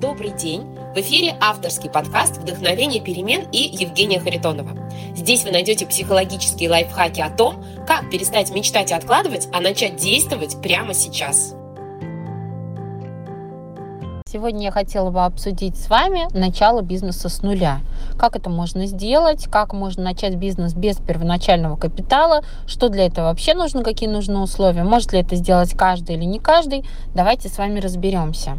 Добрый день! В эфире авторский подкаст «Вдохновение перемен» и Евгения Харитонова. Здесь вы найдете психологические лайфхаки о том, как перестать мечтать и откладывать, а начать действовать прямо сейчас. Сегодня я хотела бы обсудить с вами начало бизнеса с нуля. Как это можно сделать, как можно начать бизнес без первоначального капитала, что для этого вообще нужно, какие нужны условия, может ли это сделать каждый или не каждый. Давайте с вами разберемся.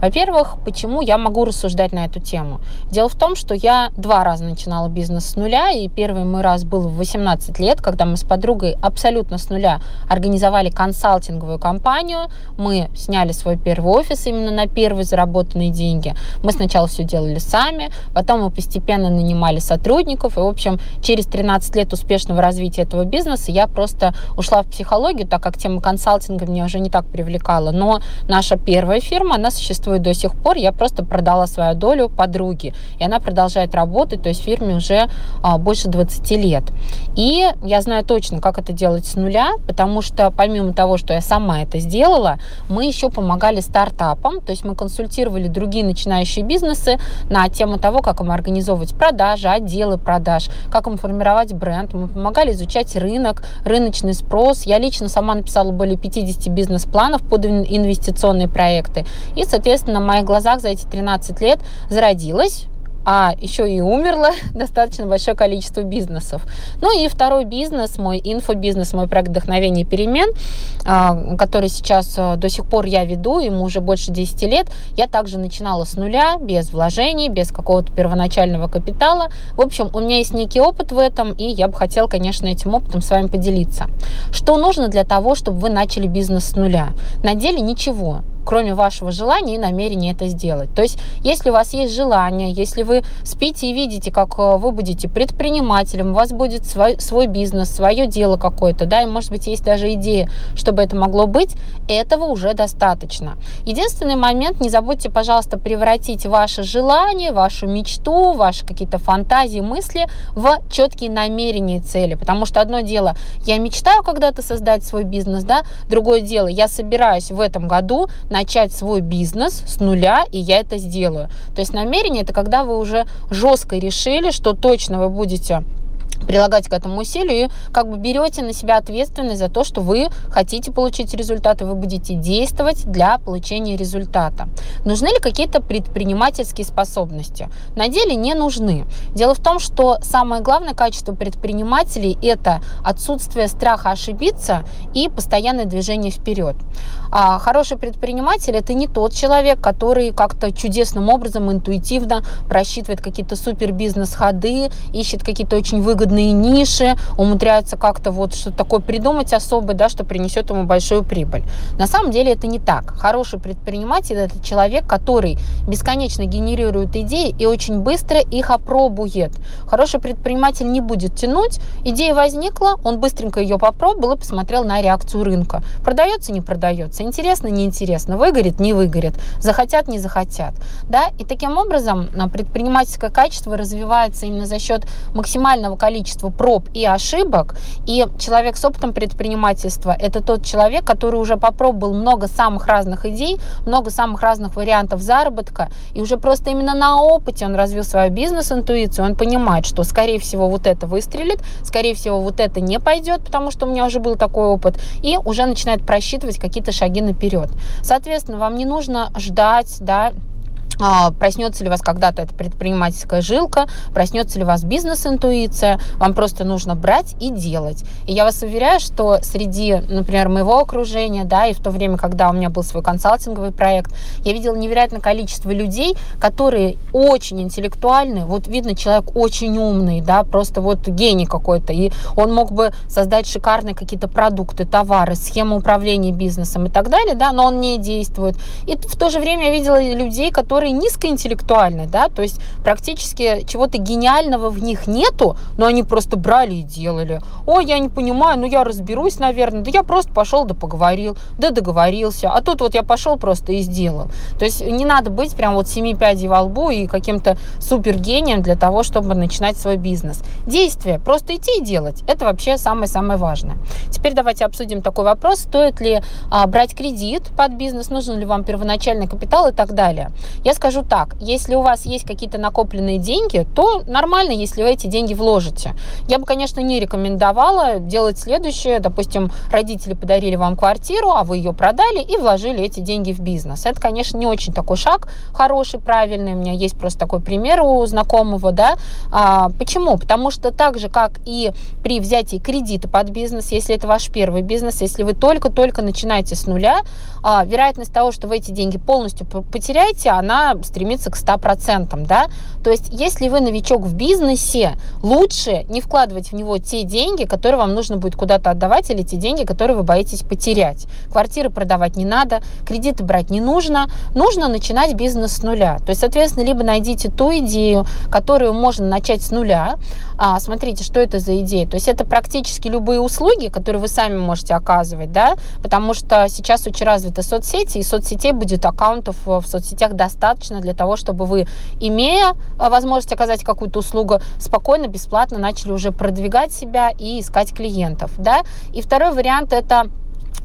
Во-первых, почему я могу рассуждать на эту тему? Дело в том, что я два раза начинала бизнес с нуля, и первый мой раз был в 18 лет, когда мы с подругой абсолютно с нуля организовали консалтинговую компанию, мы сняли свой первый офис именно на первые заработанные деньги. Мы сначала все делали сами, потом мы постепенно нанимали сотрудников, и, в общем, через 13 лет успешного развития этого бизнеса я просто ушла в психологию, так как тема консалтинга меня уже не так привлекала. Но наша первая фирма, она существует существует до сих пор. Я просто продала свою долю подруге, и она продолжает работать, то есть фирме уже а, больше 20 лет. И я знаю точно, как это делать с нуля, потому что помимо того, что я сама это сделала, мы еще помогали стартапам, то есть мы консультировали другие начинающие бизнесы на тему того, как им организовывать продажи, отделы продаж, как им формировать бренд. Мы помогали изучать рынок, рыночный спрос. Я лично сама написала более 50 бизнес-планов под инвестиционные проекты. И, соответственно, естественно, на моих глазах за эти 13 лет зародилась а еще и умерло достаточно большое количество бизнесов. Ну и второй бизнес, мой инфобизнес, мой проект «Вдохновение перемен», а, который сейчас а, до сих пор я веду, ему уже больше 10 лет. Я также начинала с нуля, без вложений, без какого-то первоначального капитала. В общем, у меня есть некий опыт в этом, и я бы хотела, конечно, этим опытом с вами поделиться. Что нужно для того, чтобы вы начали бизнес с нуля? На деле ничего кроме вашего желания и намерения это сделать. То есть, если у вас есть желание, если вы спите и видите, как э, вы будете предпринимателем, у вас будет свой, свой бизнес, свое дело какое-то, да, и, может быть, есть даже идея, чтобы это могло быть, этого уже достаточно. Единственный момент, не забудьте, пожалуйста, превратить ваше желание, вашу мечту, ваши какие-то фантазии, мысли в четкие намерения и цели, потому что одно дело, я мечтаю когда-то создать свой бизнес, да, другое дело, я собираюсь в этом году начать свой бизнес с нуля, и я это сделаю. То есть намерение – это когда вы уже жестко решили, что точно вы будете прилагать к этому усилию и как бы берете на себя ответственность за то, что вы хотите получить результаты, вы будете действовать для получения результата. Нужны ли какие-то предпринимательские способности? На деле не нужны. Дело в том, что самое главное качество предпринимателей – это отсутствие страха ошибиться и постоянное движение вперед. А хороший предприниматель – это не тот человек, который как-то чудесным образом, интуитивно просчитывает какие-то супер бизнес-ходы, ищет какие-то очень выгодные выгодные ниши, умудряются как-то вот что-то такое придумать особое, да, что принесет ему большую прибыль. На самом деле это не так. Хороший предприниматель – это человек, который бесконечно генерирует идеи и очень быстро их опробует. Хороший предприниматель не будет тянуть. Идея возникла, он быстренько ее попробовал и посмотрел на реакцию рынка. Продается, не продается, интересно, не интересно, выгорит, не выгорит, захотят, не захотят. Да? И таким образом предпринимательское качество развивается именно за счет максимального количества количество проб и ошибок, и человек с опытом предпринимательства – это тот человек, который уже попробовал много самых разных идей, много самых разных вариантов заработка, и уже просто именно на опыте он развил свою бизнес-интуицию, он понимает, что, скорее всего, вот это выстрелит, скорее всего, вот это не пойдет, потому что у меня уже был такой опыт, и уже начинает просчитывать какие-то шаги наперед. Соответственно, вам не нужно ждать, да, проснется ли у вас когда-то эта предпринимательская жилка, проснется ли у вас бизнес-интуиция, вам просто нужно брать и делать. И я вас уверяю, что среди, например, моего окружения, да, и в то время, когда у меня был свой консалтинговый проект, я видела невероятное количество людей, которые очень интеллектуальны, вот видно, человек очень умный, да, просто вот гений какой-то, и он мог бы создать шикарные какие-то продукты, товары, схемы управления бизнесом и так далее, да, но он не действует. И в то же время я видела людей, которые которые низкоинтеллектуальны, да, то есть практически чего-то гениального в них нету, но они просто брали и делали. Ой, я не понимаю, ну я разберусь, наверное, да я просто пошел да поговорил, да договорился, а тут вот я пошел просто и сделал. То есть не надо быть прям вот семи пядей во лбу и каким-то супергением для того, чтобы начинать свой бизнес. Действие, просто идти и делать, это вообще самое-самое важное. Теперь давайте обсудим такой вопрос, стоит ли а, брать кредит под бизнес, нужен ли вам первоначальный капитал и так далее. Я Скажу так, если у вас есть какие-то накопленные деньги, то нормально, если вы эти деньги вложите. Я бы, конечно, не рекомендовала делать следующее. Допустим, родители подарили вам квартиру, а вы ее продали и вложили эти деньги в бизнес. Это, конечно, не очень такой шаг хороший, правильный. У меня есть просто такой пример у знакомого, да. А, почему? Потому что так же, как и при взятии кредита под бизнес, если это ваш первый бизнес, если вы только-только начинаете с нуля, а, вероятность того, что вы эти деньги полностью потеряете, она стремится к 100%, да. То есть, если вы новичок в бизнесе, лучше не вкладывать в него те деньги, которые вам нужно будет куда-то отдавать, или те деньги, которые вы боитесь потерять. Квартиры продавать не надо, кредиты брать не нужно, нужно начинать бизнес с нуля. То есть, соответственно, либо найдите ту идею, которую можно начать с нуля. А, смотрите, что это за идея. То есть это практически любые услуги, которые вы сами можете оказывать, да, потому что сейчас очень развиты соцсети, и соцсетей будет аккаунтов в соцсетях достаточно для того, чтобы вы, имея а, возможность оказать какую-то услугу, спокойно, бесплатно начали уже продвигать себя и искать клиентов, да. И второй вариант это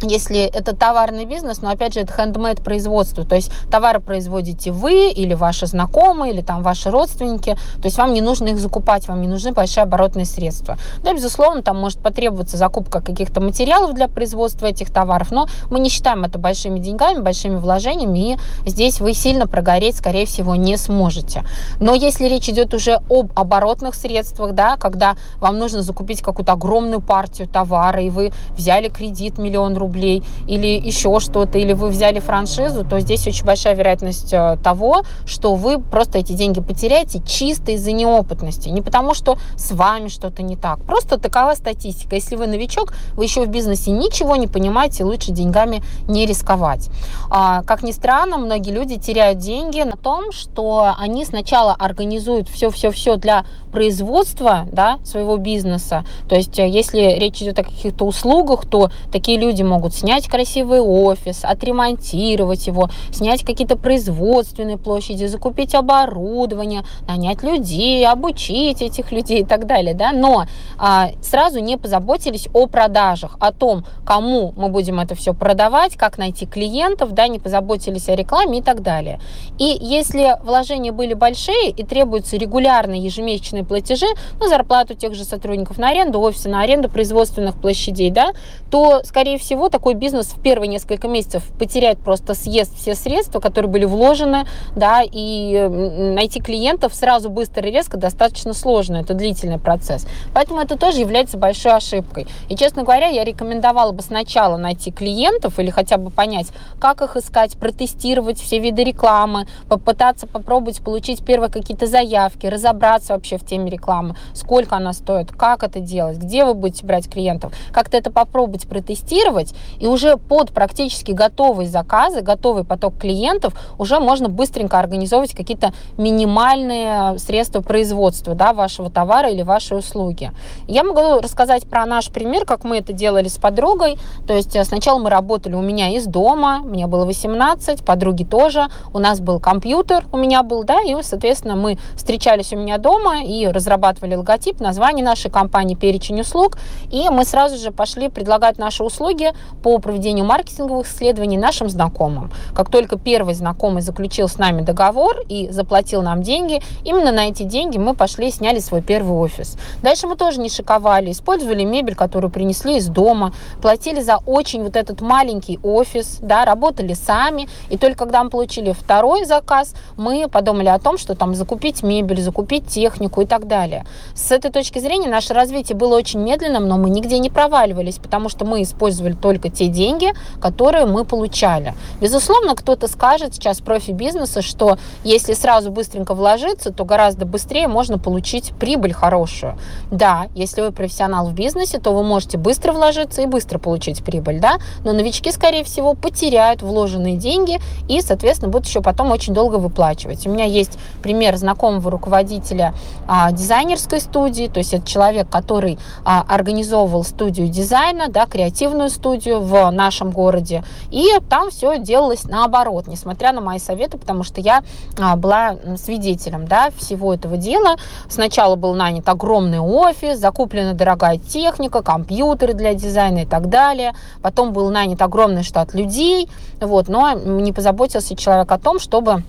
если это товарный бизнес, но опять же это хендмейд производство, то есть товары производите вы или ваши знакомые, или там ваши родственники, то есть вам не нужно их закупать, вам не нужны большие оборотные средства. Да, безусловно, там может потребоваться закупка каких-то материалов для производства этих товаров, но мы не считаем это большими деньгами, большими вложениями, и здесь вы сильно прогореть, скорее всего, не сможете. Но если речь идет уже об оборотных средствах, да, когда вам нужно закупить какую-то огромную партию товара, и вы взяли кредит миллион рублей, или еще что-то, или вы взяли франшизу, то здесь очень большая вероятность э, того, что вы просто эти деньги потеряете чисто из-за неопытности. Не потому, что с вами что-то не так. Просто такова статистика. Если вы новичок, вы еще в бизнесе ничего не понимаете, лучше деньгами не рисковать. А, как ни странно, многие люди теряют деньги на том, что они сначала организуют все-все-все для производства да, своего бизнеса. То есть, э, если речь идет о каких-то услугах, то такие люди могут снять красивый офис, отремонтировать его, снять какие-то производственные площади, закупить оборудование, нанять людей, обучить этих людей и так далее. Да? Но а, сразу не позаботились о продажах, о том, кому мы будем это все продавать, как найти клиентов, да, не позаботились о рекламе и так далее. И если вложения были большие и требуются регулярные ежемесячные платежи, на зарплату тех же сотрудников, на аренду офиса, на аренду производственных площадей, да, то, скорее всего, всего такой бизнес в первые несколько месяцев потеряет просто съест все средства, которые были вложены, да, и найти клиентов сразу быстро и резко достаточно сложно, это длительный процесс. Поэтому это тоже является большой ошибкой. И, честно говоря, я рекомендовала бы сначала найти клиентов или хотя бы понять, как их искать, протестировать все виды рекламы, попытаться попробовать получить первые какие-то заявки, разобраться вообще в теме рекламы, сколько она стоит, как это делать, где вы будете брать клиентов, как-то это попробовать протестировать, делать. И уже под практически готовые заказы, готовый поток клиентов уже можно быстренько организовывать какие-то минимальные средства производства да, вашего товара или вашей услуги. Я могу рассказать про наш пример, как мы это делали с подругой. То есть э, сначала мы работали у меня из дома, мне было 18, подруги тоже, у нас был компьютер, у меня был, да, и, соответственно, мы встречались у меня дома и разрабатывали логотип, название нашей компании, перечень услуг, и мы сразу же пошли предлагать наши услуги по проведению маркетинговых исследований нашим знакомым. Как только первый знакомый заключил с нами договор и заплатил нам деньги, именно на эти деньги мы пошли и сняли свой первый офис. Дальше мы тоже не шиковали, использовали мебель, которую принесли из дома, платили за очень вот этот маленький офис, да, работали сами. И только когда мы получили второй заказ, мы подумали о том, что там закупить мебель, закупить технику и так далее. С этой точки зрения наше развитие было очень медленным, но мы нигде не проваливались, потому что мы использовали только те деньги, которые мы получали. Безусловно, кто-то скажет сейчас профи бизнеса, что если сразу быстренько вложиться, то гораздо быстрее можно получить прибыль хорошую. Да, если вы профессионал в бизнесе, то вы можете быстро вложиться и быстро получить прибыль, да, но новички, скорее всего, потеряют вложенные деньги и, соответственно, будут еще потом очень долго выплачивать. У меня есть пример знакомого руководителя а, дизайнерской студии, то есть это человек, который а, организовывал студию дизайна, да, креативную студию, студию в нашем городе. И там все делалось наоборот, несмотря на мои советы, потому что я а, была свидетелем да, всего этого дела. Сначала был нанят огромный офис, закуплена дорогая техника, компьютеры для дизайна и так далее. Потом был нанят огромный штат людей, вот, но не позаботился человек о том, чтобы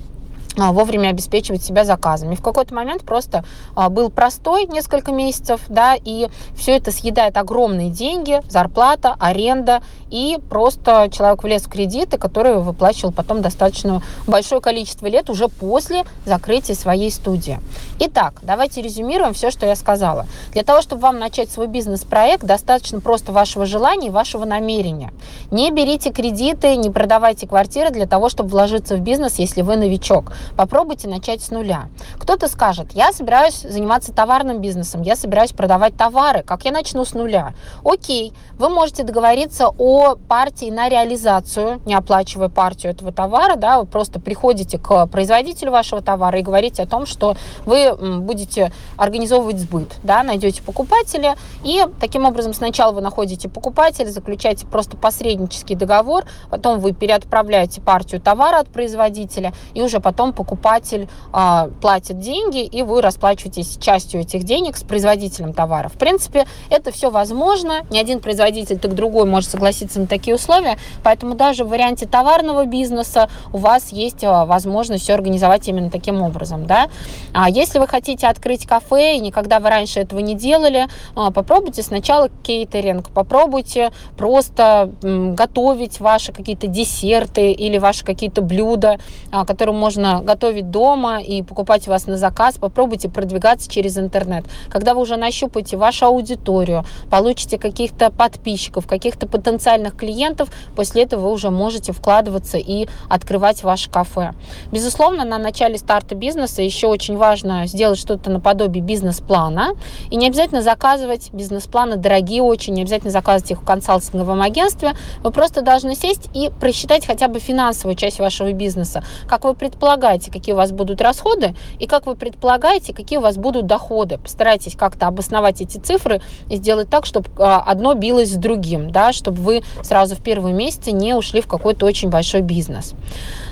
вовремя обеспечивать себя заказами. В какой-то момент просто а, был простой несколько месяцев, да, и все это съедает огромные деньги, зарплата, аренда, и просто человек влез в кредиты, которые выплачивал потом достаточно большое количество лет уже после закрытия своей студии. Итак, давайте резюмируем все, что я сказала. Для того, чтобы вам начать свой бизнес-проект, достаточно просто вашего желания и вашего намерения. Не берите кредиты, не продавайте квартиры для того, чтобы вложиться в бизнес, если вы новичок. Попробуйте начать с нуля. Кто-то скажет, я собираюсь заниматься товарным бизнесом, я собираюсь продавать товары, как я начну с нуля? Окей, вы можете договориться о партии на реализацию, не оплачивая партию этого товара, да, вы просто приходите к производителю вашего товара и говорите о том, что вы будете организовывать сбыт, да, найдете покупателя, и таким образом сначала вы находите покупателя, заключаете просто посреднический договор, потом вы переотправляете партию товара от производителя, и уже потом покупатель а, платит деньги, и вы расплачиваетесь частью этих денег с производителем товара. В принципе, это все возможно. Ни один производитель, так другой может согласиться на такие условия. Поэтому даже в варианте товарного бизнеса у вас есть а, возможность все организовать именно таким образом. Да? А если вы хотите открыть кафе, и никогда вы раньше этого не делали, а, попробуйте сначала кейтеринг, попробуйте просто готовить ваши какие-то десерты или ваши какие-то блюда, а, которые можно готовить дома и покупать у вас на заказ, попробуйте продвигаться через интернет. Когда вы уже нащупаете вашу аудиторию, получите каких-то подписчиков, каких-то потенциальных клиентов, после этого вы уже можете вкладываться и открывать ваше кафе. Безусловно, на начале старта бизнеса еще очень важно сделать что-то наподобие бизнес-плана. И не обязательно заказывать бизнес-планы дорогие очень, не обязательно заказывать их в консалтинговом агентстве. Вы просто должны сесть и просчитать хотя бы финансовую часть вашего бизнеса. Как вы предполагаете, предполагаете, какие у вас будут расходы, и как вы предполагаете, какие у вас будут доходы. Постарайтесь как-то обосновать эти цифры и сделать так, чтобы а, одно билось с другим, да, чтобы вы сразу в первые месяцы не ушли в какой-то очень большой бизнес.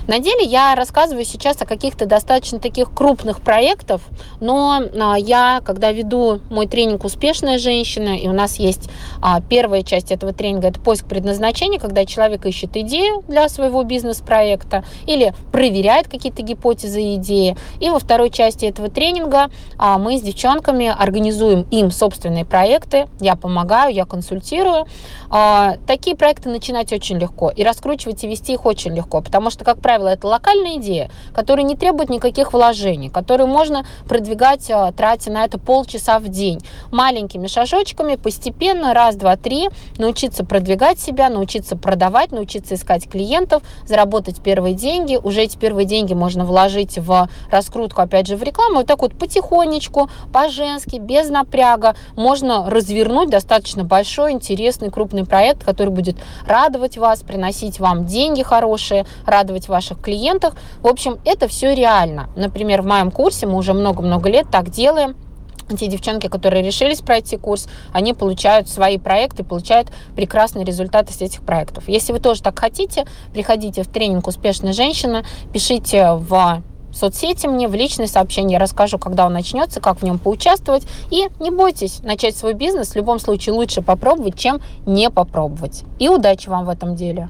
На деле я рассказываю сейчас о каких-то достаточно таких крупных проектах, но а, я, когда веду мой тренинг «Успешная женщина», и у нас есть а, первая часть этого тренинга – это поиск предназначения, когда человек ищет идею для своего бизнес-проекта или проверяет какие-то гипотезы и идеи. И во второй части этого тренинга а, мы с девчонками организуем им собственные проекты. Я помогаю, я консультирую. Такие проекты начинать очень легко, и раскручивать и вести их очень легко, потому что, как правило, правило, это локальная идея, которая не требует никаких вложений, которую можно продвигать, э, тратя на это полчаса в день. Маленькими шажочками, постепенно, раз, два, три, научиться продвигать себя, научиться продавать, научиться искать клиентов, заработать первые деньги. Уже эти первые деньги можно вложить в раскрутку, опять же, в рекламу. Вот так вот потихонечку, по-женски, без напряга можно развернуть достаточно большой, интересный, крупный проект, который будет радовать вас, приносить вам деньги хорошие, радовать ваш ваших клиентах. В общем, это все реально. Например, в моем курсе мы уже много-много лет так делаем те девчонки, которые решились пройти курс, они получают свои проекты, получают прекрасные результаты с этих проектов. Если вы тоже так хотите, приходите в тренинг «Успешная женщина», пишите в соцсети мне, в личные сообщения, я расскажу, когда он начнется, как в нем поучаствовать. И не бойтесь начать свой бизнес. В любом случае лучше попробовать, чем не попробовать. И удачи вам в этом деле!